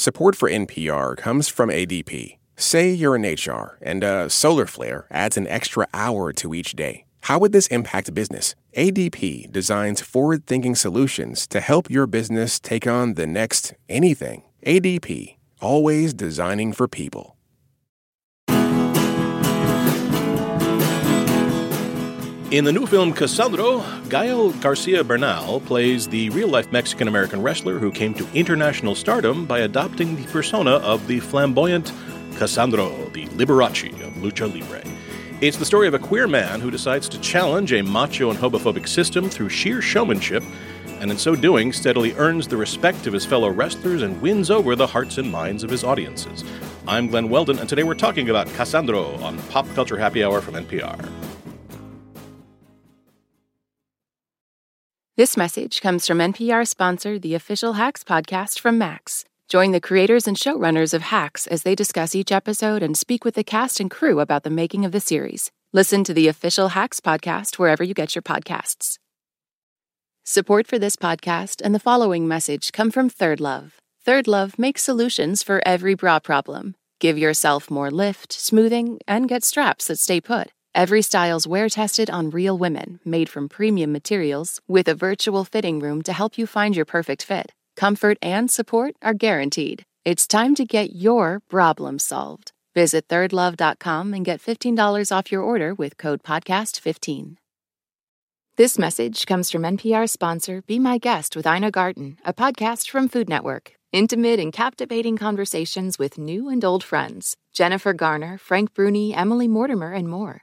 Support for NPR comes from ADP. Say you're in HR and a solar flare adds an extra hour to each day. How would this impact business? ADP designs forward thinking solutions to help your business take on the next anything. ADP, always designing for people. In the new film Cassandro, Gael Garcia Bernal plays the real life Mexican American wrestler who came to international stardom by adopting the persona of the flamboyant Cassandro, the Liberace of Lucha Libre. It's the story of a queer man who decides to challenge a macho and homophobic system through sheer showmanship, and in so doing, steadily earns the respect of his fellow wrestlers and wins over the hearts and minds of his audiences. I'm Glen Weldon, and today we're talking about Cassandro on Pop Culture Happy Hour from NPR. This message comes from NPR sponsor, the official Hacks podcast from Max. Join the creators and showrunners of Hacks as they discuss each episode and speak with the cast and crew about the making of the series. Listen to the official Hacks podcast wherever you get your podcasts. Support for this podcast and the following message come from Third Love. Third Love makes solutions for every bra problem. Give yourself more lift, smoothing, and get straps that stay put. Every style's wear tested on real women, made from premium materials, with a virtual fitting room to help you find your perfect fit. Comfort and support are guaranteed. It's time to get your problem solved. Visit thirdlove.com and get $15 off your order with code podcast15. This message comes from NPR sponsor Be My Guest with Ina Garten, a podcast from Food Network. Intimate and captivating conversations with new and old friends. Jennifer Garner, Frank Bruni, Emily Mortimer, and more.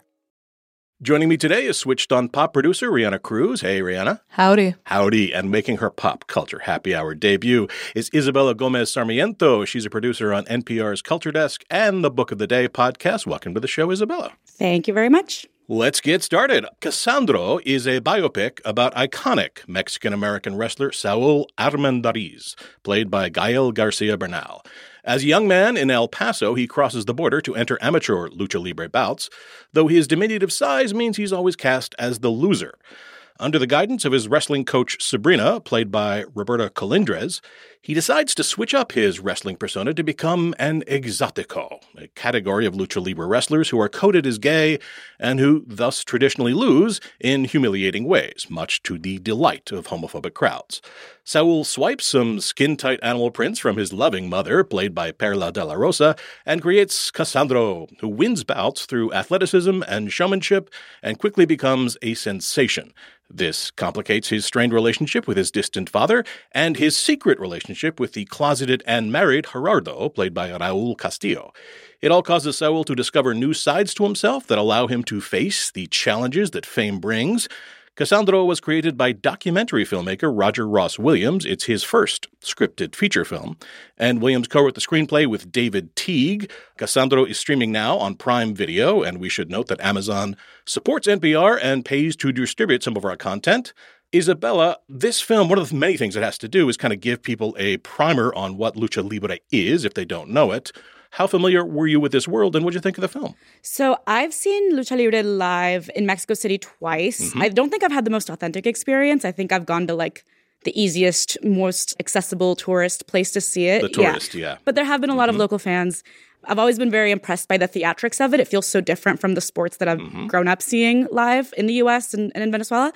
Joining me today is Switched On Pop producer Rihanna Cruz. Hey, Rihanna. Howdy. Howdy. And making her pop culture happy hour debut is Isabella Gomez Sarmiento. She's a producer on NPR's Culture Desk and the Book of the Day podcast. Welcome to the show, Isabella. Thank you very much. Let's get started. Cassandro is a biopic about iconic Mexican American wrestler Saul Armendariz, played by Gael Garcia Bernal. As a young man in El Paso, he crosses the border to enter amateur lucha libre bouts, though his diminutive size means he's always cast as the loser. Under the guidance of his wrestling coach Sabrina, played by Roberta Colindrez, he decides to switch up his wrestling persona to become an exotico, a category of lucha libre wrestlers who are coded as gay and who thus traditionally lose in humiliating ways, much to the delight of homophobic crowds. Saul swipes some skin tight animal prints from his loving mother, played by Perla de la Rosa, and creates Cassandro, who wins bouts through athleticism and showmanship and quickly becomes a sensation. This complicates his strained relationship with his distant father and his secret relationship with the closeted and married Gerardo, played by Raul Castillo. It all causes Saul to discover new sides to himself that allow him to face the challenges that fame brings. Cassandro was created by documentary filmmaker Roger Ross Williams. It's his first scripted feature film. And Williams co wrote the screenplay with David Teague. Cassandro is streaming now on Prime Video, and we should note that Amazon supports NPR and pays to distribute some of our content. Isabella, this film, one of the many things it has to do is kind of give people a primer on what lucha libre is if they don't know it. How familiar were you with this world and what did you think of the film? So I've seen Lucha Libre live in Mexico City twice. Mm-hmm. I don't think I've had the most authentic experience. I think I've gone to like the easiest, most accessible tourist place to see it. The tourist, yeah. But there have been a lot Mm-hmm. of local fans. I've always been very impressed by the theatrics of it. It feels so different from the sports that I've Mm-hmm. grown up seeing live in the US and, and in Venezuela.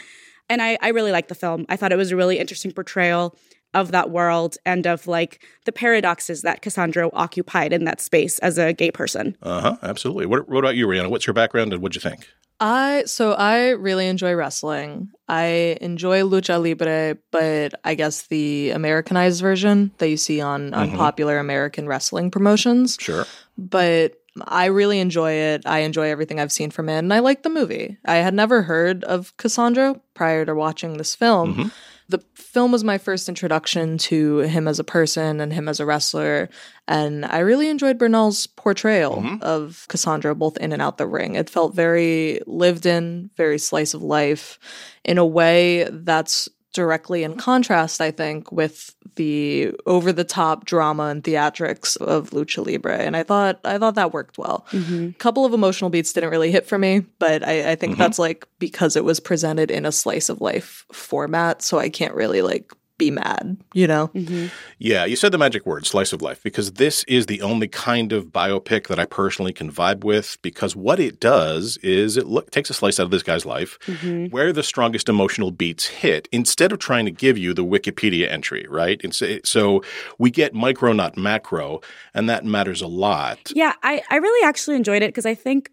And I, I really liked the film. I thought it was a really interesting portrayal of that world and of like the paradoxes that Cassandro occupied in that space as a gay person. Uh huh, absolutely. What, what about you, Rihanna? What's your background and what'd you think? I so I really enjoy wrestling. I enjoy lucha libre, but I guess the Americanized version that you see on on Mhm. popular American wrestling promotions. Sure. But I really enjoy it. I enjoy everything I've seen from it, and I like the movie. I had never heard of Cassandro prior to watching this film. Mhm. The film was my first introduction to him as a person and him as a wrestler. And I really enjoyed Bernal's portrayal Mm-hmm. of Cassandro both in and out the ring. It felt very lived in, very slice of life in a way that's directly in contrast, I think, with the over the top drama and theatrics of Lucha Libre. And I thought I thought that worked well. Mm-hmm. A couple of emotional beats didn't really hit for me, but I, I think mm-hmm. that's like because it was presented in a slice of life format, so I can't really like be mad, you know? Mm-hmm. Yeah, you said the magic word, slice of life, because this is the only kind of biopic that I personally can vibe with. Because what it does is it look, takes a slice out of this guy's life, mm-hmm. where the strongest emotional beats hit, instead of trying to give you the Wikipedia entry, right? And so, so we get micro, not macro, and that matters a lot. Yeah, I, I really actually enjoyed it because I think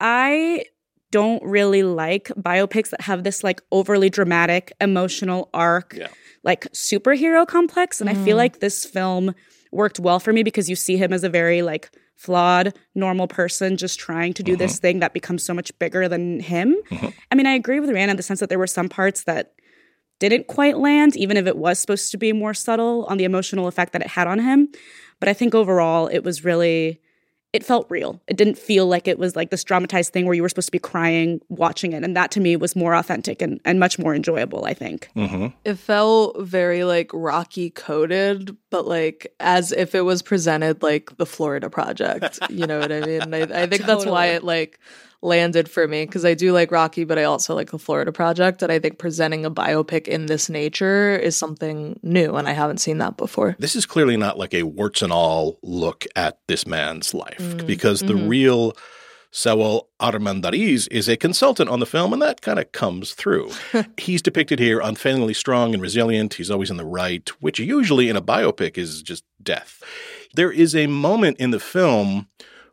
I don't really like biopics that have this like overly dramatic emotional arc, Yeah. like superhero complex. And I feel mm. like this film worked well for me because you see him as a very like flawed, normal person just trying to do this mm-hmm. thing that becomes so much bigger than him. Mm-hmm. I mean, I agree with Rihanna in the sense that there were some parts that didn't quite land, even if it was supposed to be more subtle on the emotional effect that it had on him. But I think overall, it was really, it felt real. It didn't feel like it was like this dramatized thing where you were supposed to be crying watching it. And that to me was more authentic and, and much more enjoyable, I think. Mm-hmm. It felt very like rocky coded, but like as if it was presented like the Florida Project. You know what I mean? I, I think that's why it like landed for me because I do like Rocky, but I also like the Florida Project. And I think presenting a biopic in this nature is something new, and I haven't seen that before. This is clearly not like a warts and all look at this man's life Mm, because the mm-hmm. real Saul Armendariz is a consultant on the film, and that kind of comes through. He's depicted here unfailingly strong and resilient. He's always in the right, which usually in a biopic is just death. There is a moment in the film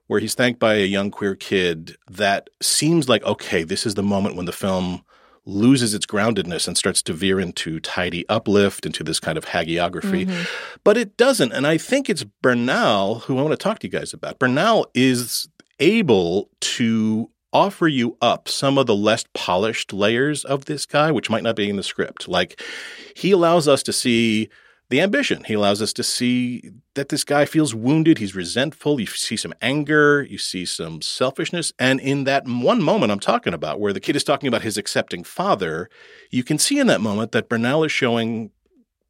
where he's thanked by a young queer kid that seems like, okay, this is the moment when the film loses its groundedness and starts to veer into tidy uplift, into this kind of hagiography. Mm-hmm. But it doesn't. And I think it's Bernal who I want to talk to you guys about. Bernal is able to offer you up some of the less polished layers of this guy, which might not be in the script. Like he allows us to see the ambition. He allows us to see that this guy feels wounded. He's resentful. You see some anger. You see some selfishness. And in that one moment I'm talking about, where the kid is talking about his accepting father, you can see in that moment that Bernal is showing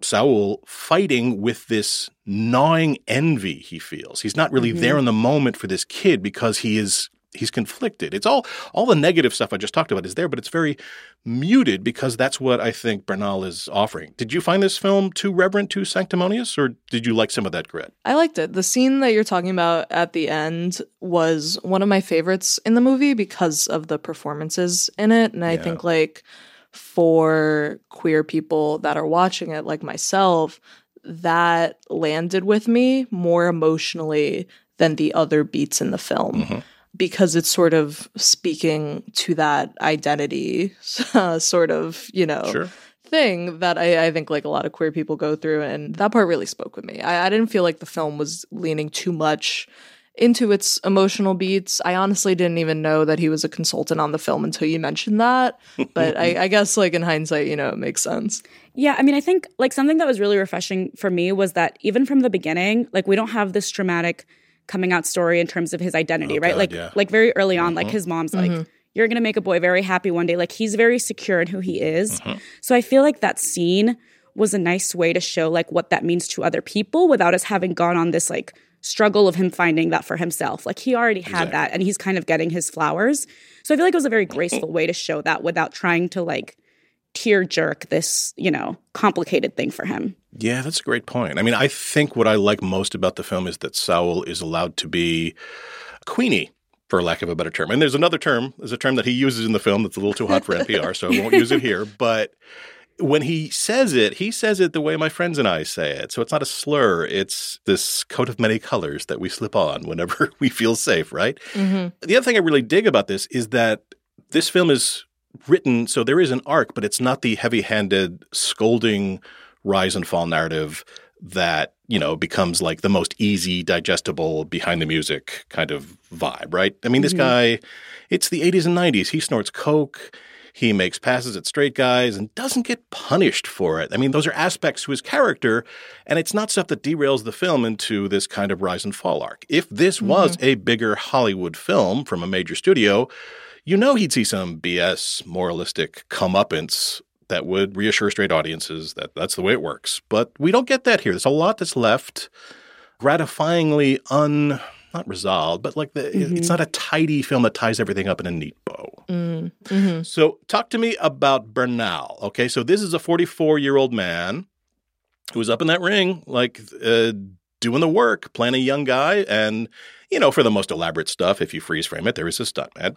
Saul fighting with this gnawing envy he feels. He's not really mm-hmm. there in the moment for this kid because he is he's conflicted. It's all all the negative stuff I just talked about is there, but it's very muted because that's what I think Bernal is offering. Did you find this film too reverent, too sanctimonious, or did you like some of that grit? I liked it. The scene that you're talking about at the end was one of my favorites in the movie because of the performances in it. And I Yeah. think, like, for queer people that are watching it, like myself, that landed with me more emotionally than the other beats in the film. Mm-hmm. Because it's sort of speaking to that identity, uh, sort of, you know, Sure. thing that I, I think like a lot of queer people go through and that part really spoke with me. I, I didn't feel like the film was leaning too much into its emotional beats. I honestly didn't even know that he was a consultant on the film until you mentioned that but I, I guess like in hindsight you know it makes sense. Yeah, I mean, I think like something that was really refreshing for me was that even from the beginning, like we don't have this dramatic coming out story in terms of his identity, Oh, right? God, like yeah. like very early on, like mm-hmm. his mom's like, mm-hmm. "You're gonna make a boy very happy one day." Like he's very secure in who he is. Mm-hmm. So I feel like that scene was a nice way to show like what that means to other people without us having gone on this like struggle of him finding that for himself. Like he already had that, and he's kind of getting his flowers. So I feel like it was a very graceful way to show that without trying to like tear jerk this, you know, complicated thing for him. Yeah, that's a great point. I mean, I think what I like most about the film is that Saul is allowed to be queenie, for lack of a better term. And there's another term, there's a term that he uses in the film that's a little too hot for NPR, so I won't use it here. But when he says it, he says it the way my friends and I say it. So it's not a slur. It's this coat of many colors that we slip on whenever we feel safe, right? Mm-hmm. The other thing I really dig about this is that this film is written so there is an arc, but it's not the heavy handed, scolding rise and fall narrative that, you know, becomes like the most easy, digestible, behind the music kind of vibe, right? I mean, this guy, it's the 80s and 90s. He snorts Coke. He makes passes at straight guys and doesn't get punished for it. I mean, those are aspects to his character, and it's not stuff that derails the film into this kind of rise and fall arc. If this mm-hmm. was a bigger Hollywood film from a major studio, you know he'd see some BS moralistic comeuppance that would reassure straight audiences that that's the way it works. But we don't get that here. There's a lot that's left gratifyingly un not resolved, but like the mm-hmm. it's not a tidy film that ties everything up in a neat bow. Mm, mm-hmm. So talk to me about Bernal. Okay, so this is a 44 year old man who was up in that ring, like uh, doing the work, playing a young guy, and you know, for the most elaborate stuff, if you freeze frame it, there is a stuntman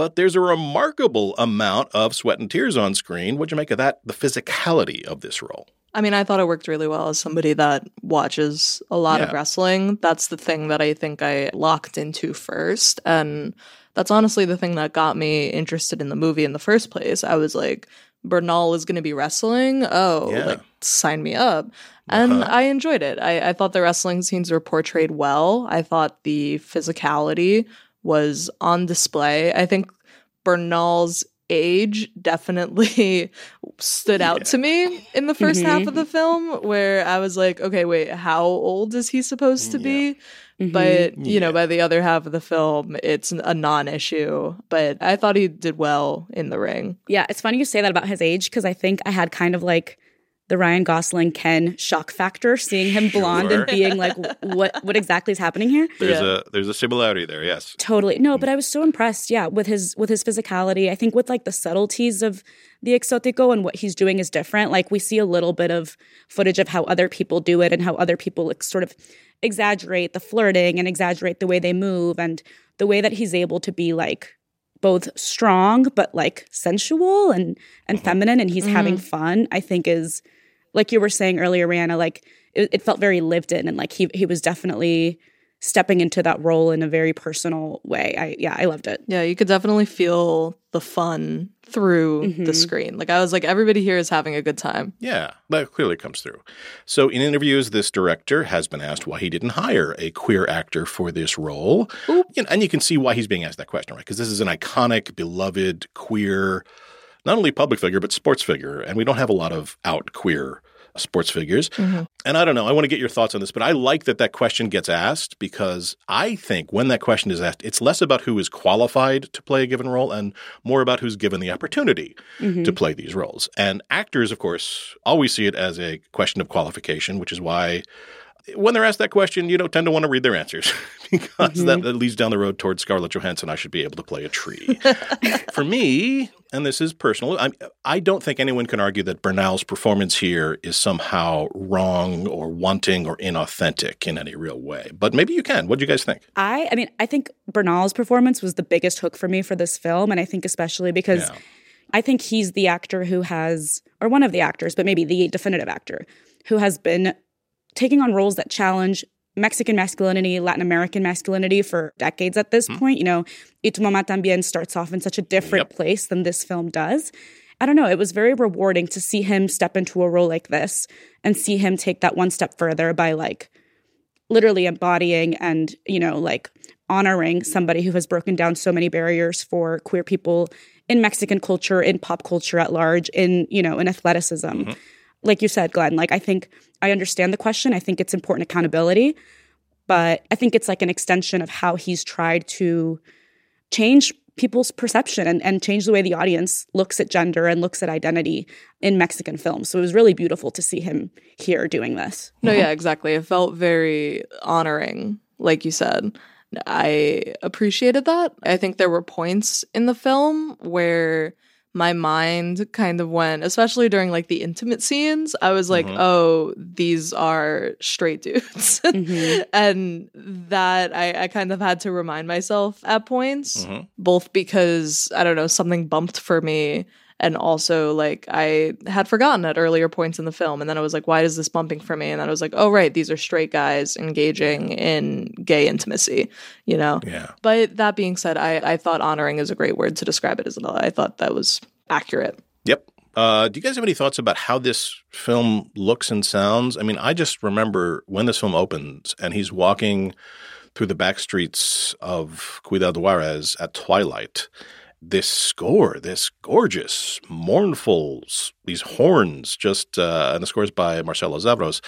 but there's a remarkable amount of sweat and tears on screen. What'd you make of that? The physicality of this role. I mean, I thought it worked really well as somebody that watches a lot yeah. of wrestling. That's the thing that I think I locked into first. And that's honestly the thing that got me interested in the movie in the first place. I was like, Bernal is going to be wrestling. Oh, yeah. like sign me up. And uh-huh. I enjoyed it. I, I thought the wrestling scenes were portrayed well. I thought the physicality was on display. I think Bernal's age definitely stood out yeah. to me in the 1st mm-hmm. half of the film where I was like, okay, wait, how old is he supposed to yeah. be? Mm-hmm. But, you yeah. know, by the other half of the film, it's a non issue. But I thought he did well in the ring. Yeah, it's funny you say that about his age because I think I had kind of like the Ryan Gosling Ken shock factor, seeing him blonde sure. and being like, "What? What exactly is happening here?" There's yeah. a there's a similarity there. Yes, totally. No, but I was so impressed. Yeah, with his with his physicality. I think with like the subtleties of the exotico and what he's doing is different. Like we see a little bit of footage of how other people do it and how other people like, sort of exaggerate the flirting and exaggerate the way they move and the way that he's able to be like both strong but like sensual and and mm-hmm. feminine and he's mm-hmm. having fun i think is like you were saying earlier, Rihanna, like it, it, felt very lived in and like he he was definitely stepping into that role in a very personal way. I yeah, I loved it. Yeah, you could definitely feel the fun through mm-hmm. the screen. Like I was like everybody here is having a good time. Yeah, that clearly comes through. So in interviews this director has been asked why he didn't hire a queer actor for this role. You know, and you can see why he's being asked that question, right? Because this is an iconic, beloved queer not only public figure, but sports figure. And we don't have a lot of out queer sports figures. Mm-hmm. And I don't know, I want to get your thoughts on this, but I like that that question gets asked because I think when that question is asked, it's less about who is qualified to play a given role and more about who's given the opportunity mm-hmm. to play these roles. And actors, of course, always see it as a question of qualification, which is why when they're asked that question, you don't tend to want to read their answers because mm-hmm. that, that, leads down the road towards Scarlett Johansson. I should be able to play a tree. For me, and this is personal, I, I don't think anyone can argue that Bernal's performance here is somehow wrong or wanting or inauthentic in any real way. But maybe you can. What do you guys think? I, I mean, I think Bernal's performance was the biggest hook for me for this film, and I think especially because. Yeah. I think he's the actor who has, or one of the actors, but maybe the definitive actor, who has been taking on roles that challenge Mexican masculinity, Latin American masculinity for decades at this mm. point. You know, Y Tu Mamá También starts off in such a different yep. place than this film does. I don't know, it was very rewarding to see him step into a role like this and see him take that one step further by like literally embodying and, you know, like honoring somebody who has broken down so many barriers for queer people in Mexican culture, in pop culture at large, in, you know, in athleticism. Mm-hmm like you said, Glen, like I think I understand the question. I think it's important accountability, but I think it's like an extension of how he's tried to change people's perception and, and change the way the audience looks at gender and looks at identity in Mexican films. So it was really beautiful to see him here doing this. No, yeah, exactly. It felt very honoring, like you said. I appreciated that. I think there were points in the film where my mind kind of went, especially during like the intimate scenes. I was like, mm-hmm. oh, these are straight dudes. mm-hmm. And that I, I, kind of had to remind myself at points, mm-hmm. both because I don't know, something bumped for me. And also, like, I had forgotten at earlier points in the film. And then I was like, why is this bumping for me? And then I was like, oh, right, these are straight guys engaging in gay intimacy, you know? Yeah. But that being said, I, I thought honoring is a great word to describe it as well. I thought that was accurate. Yep. Uh, do you guys have any thoughts about how this film looks and sounds? I mean, I just remember when this film opens and he's walking through the back streets of Ciudad Juarez at twilight. This score, this gorgeous, mournful, these horns, just, uh, and the score is by Marcelo Zarvos,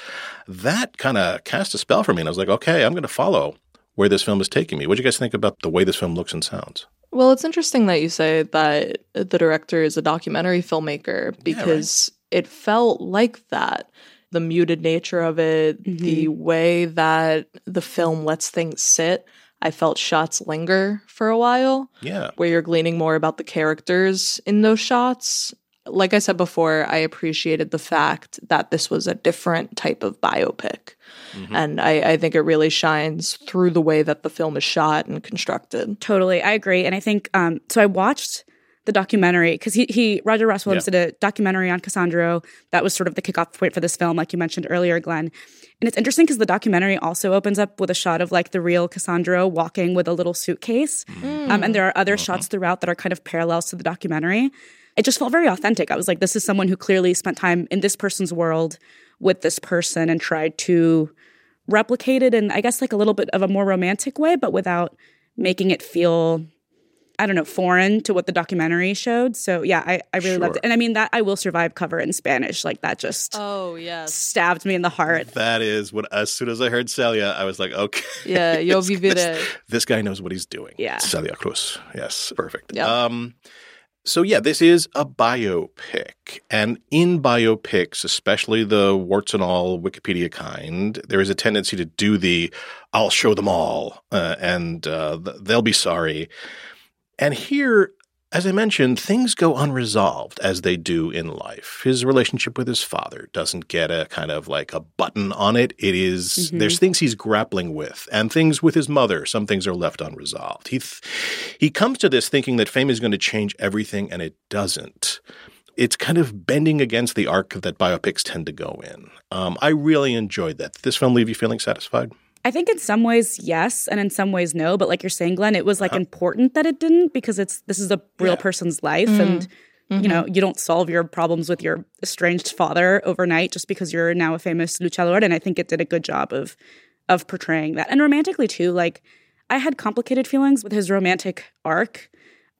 that kind of cast a spell for me. And I was like, okay, I'm going to follow where this film is taking me. What do you guys think about the way this film looks and sounds? Well, it's interesting that you say that the director is a documentary filmmaker because yeah, right. it felt like that. The muted nature of it, mm-hmm. the way that the film lets things sit. I felt shots linger for a while. Yeah. Where you're gleaning more about the characters in those shots. Like I said before, I appreciated the fact that this was a different type of biopic. Mm-hmm. And I, I, think it really shines through the way that the film is shot and constructed. Totally. I agree. And I think, um, so I watched the documentary because he, he Roger Ross Williams yeah. did a documentary on Cassandro that was sort of the kickoff point for this film, like you mentioned earlier, Glen. And it's interesting because the documentary also opens up with a shot of like the real Cassandro walking with a little suitcase, mm. um, and there are other uh-huh. shots throughout that are kind of parallels to the documentary. It just felt very authentic. I was like, this is someone who clearly spent time in this person's world with this person and tried to replicate it in, I guess, like a little bit of a more romantic way, but without making it feel, I don't know, foreign to what the documentary showed. So yeah, I, I really sure. loved it. And I mean that I will survive cover in Spanish. Like that just Oh yes. stabbed me in the heart. That is what as soon as I heard Celia, I was like, okay. Yeah, yo viviré. This, this guy knows what he's doing. Yeah. Celia Cruz. Yes. Perfect. Yep. Um so, yeah, this is a biopic. And in biopics, especially the warts and all Wikipedia kind, there is a tendency to do the I'll show them all uh, and uh, they'll be sorry. And here, as I mentioned, things go unresolved as they do in life. His relationship with his father doesn't get a kind of like a button on it. It is, mm-hmm. there's things he's grappling with, and things with his mother. Some things are left unresolved. He th- he comes to this thinking that fame is going to change everything, and it doesn't. It's kind of bending against the arc that biopics tend to go in. Um, I really enjoyed that. Did this film leave you feeling satisfied? I think in some ways yes, and in some ways no. But like you're saying, Glen, it was like uh-huh. important that it didn't because it's this is a real yeah. person's life, mm-hmm. and mm-hmm. you know you don't solve your problems with your estranged father overnight just because you're now a famous luchador. And I think it did a good job of of portraying that, and romantically too. Like I had complicated feelings with his romantic arc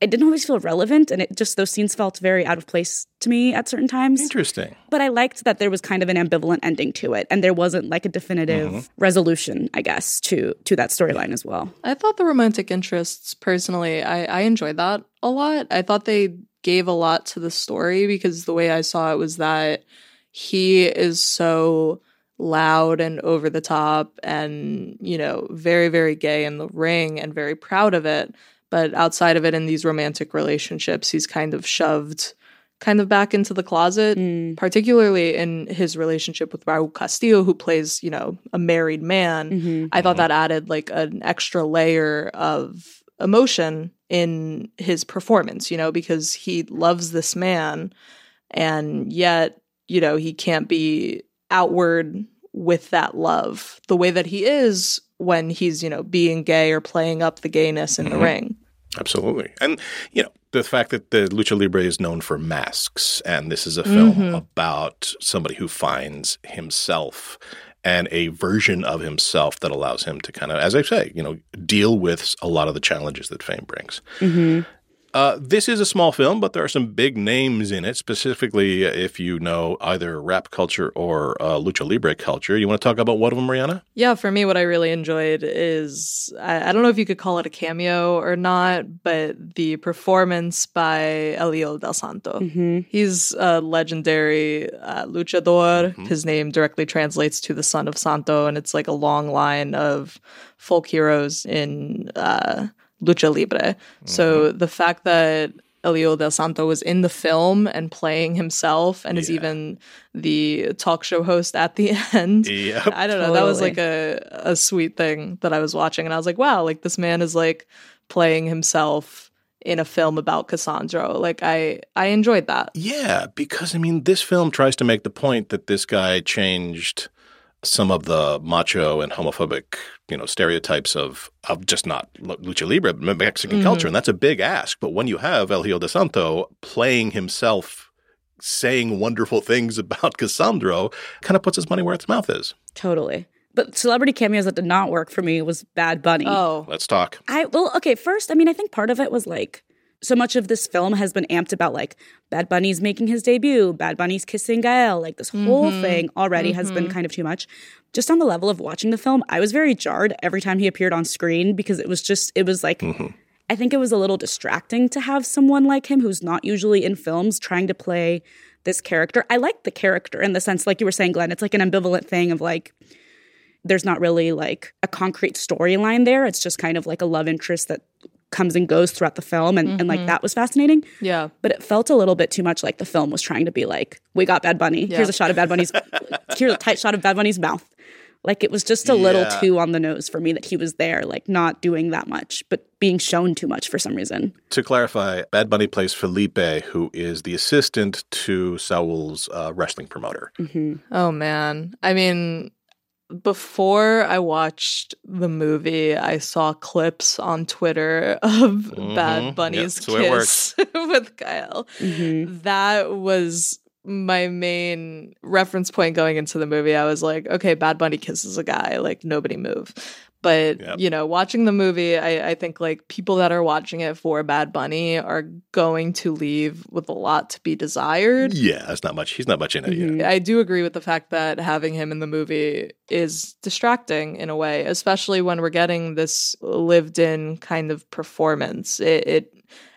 it didn't always feel relevant and it just those scenes felt very out of place to me at certain times. Interesting. But i liked that there was kind of an ambivalent ending to it and there wasn't like a definitive mm-hmm. resolution i guess to to that storyline as well. I thought the romantic interests personally I, I enjoyed that a lot. I thought they gave a lot to the story because the way i saw it was that he is so loud and over the top and you know very very gay in the ring and very proud of it but outside of it, in these romantic relationships, he's kind of shoved kind of back into the closet, mm. particularly in his relationship with Raul Castillo, who plays, you know, a married man. Mm-hmm. I thought that added like an extra layer of emotion in his performance, you know, because he loves this man and yet, you know, he can't be outward with that love the way that he is when he's, you know, being gay or playing up the gayness in mm-hmm. the ring. Absolutely. And, you know, the fact that the Lucha Libre is known for masks, and this is a film mm-hmm. about somebody who finds himself and a version of himself that allows him to kind of, as I say, you know, deal with a lot of the challenges that fame brings. Mm-hmm. Uh, this is a small film, but there are some big names in it, specifically if you know either rap culture or uh, lucha libre culture. You want to talk about one of them, Mariana? Yeah, for me, what I really enjoyed is I, I don't know if you could call it a cameo or not, but the performance by El Hijo del Santo. Mm-hmm. He's a legendary uh, luchador. Mm-hmm. His name directly translates to the son of Santo, and it's like a long line of folk heroes in uh, lucha libre. Mm-hmm. So the fact that El Hijo del Santo was in the film and playing himself and yeah. is even the talk show host at the end. Yep. I don't know. Totally. That was like a, a sweet thing that I was watching. And I was like, wow, like this man is like playing himself in a film about Cassandro. Like I I enjoyed that. Yeah, because I mean this film tries to make the point that this guy changed some of the macho and homophobic, you know, stereotypes of of just not lucha libre, Mexican mm-hmm. culture, and that's a big ask. But when you have El Hijo de Santo playing himself, saying wonderful things about Cassandro, kind of puts his money where its mouth is. Totally. But celebrity cameos that did not work for me was Bad Bunny. Oh, let's talk. I well, okay. First, I mean, I think part of it was like so much of this film has been amped about like Bad Bunny's making his debut, Bad Bunny's kissing Gael, like this whole Mhm. thing already has been kind of too much. Just on the level of watching the film, I was very jarred every time he appeared on screen because it was just it was like I think it was a little distracting to have someone like him who's not usually in films trying to play this character. I like the character in the sense, like you were saying, Glen, it's like an ambivalent thing of like, there's not really like a concrete storyline there. It's just kind of like a love interest that comes and goes throughout the film. And, and like that was fascinating. Yeah. But it felt a little bit too much like the film was trying to be like, we got Bad Bunny. Yeah. Here's a shot of Bad Bunny's, here's a tight shot of Bad Bunny's mouth. Like it was just a little Yeah. too on the nose for me that he was there, like not doing that much, but being shown too much for some reason. To clarify, Bad Bunny plays Felipe, who is the assistant to Saul's uh, wrestling promoter. Oh man. I mean, before I watched the movie, I saw clips on Twitter of Mhm. Bad Bunny's that's the way it kiss with Gael. That was my main reference point going into the movie. I was like, okay, Bad Bunny kisses a guy, like nobody move. But Yep. you know, watching the movie, I, I think like people that are watching it for Bad Bunny are going to leave with a lot to be desired. Yeah, that's not much. He's not much in it yet. Mm-hmm. I do agree with the fact that having him in the movie is distracting in a way, especially when we're getting this lived in kind of performance. It, it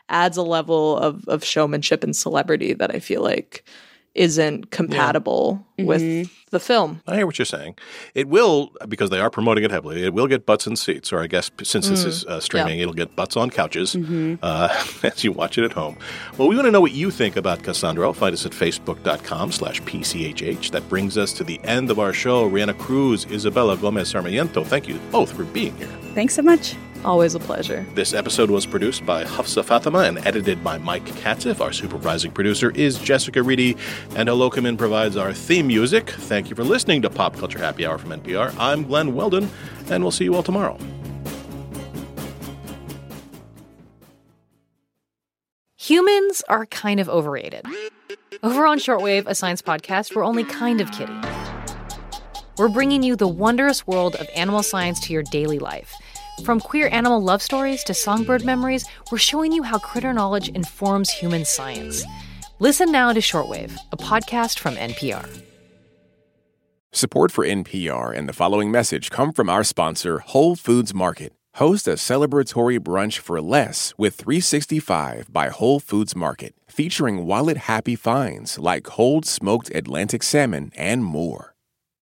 adds a level of, of showmanship and celebrity that I feel like isn't compatible with the film. I hear what you're saying. It will, because they are promoting it heavily, it will get butts in seats, or I guess since this is uh, streaming, it'll get butts on couches uh, as you watch it at home. Well, we want to know what you think about Cassandro. Find us at facebook.com slash PCHH. That brings us to the end of our show. Rihanna Cruz, Isabella Gomez Sarmiento, thank you both for being here. Thanks so much. Always a pleasure. This episode was produced by Hafsa Fatima and edited by Mike Katzif. Our supervising producer is Jessica Reedy, and Hello Come In provides our theme music. Thank you for listening to Pop Culture Happy Hour from NPR. I'm Glen Weldon, and we'll see you all tomorrow. Humans are kind of overrated. Over on Shortwave, a science podcast, we're only kind of kidding. We're bringing you the wondrous world of animal science to your daily life. From queer animal love stories to songbird memories, we're showing you how critter knowledge informs human science. Listen now to Shortwave, a podcast from NPR. Support for NPR and the following message come from our sponsor, Whole Foods Market. Host a celebratory brunch for less with 365 by Whole Foods Market, featuring wallet happy finds like cold smoked Atlantic salmon and more.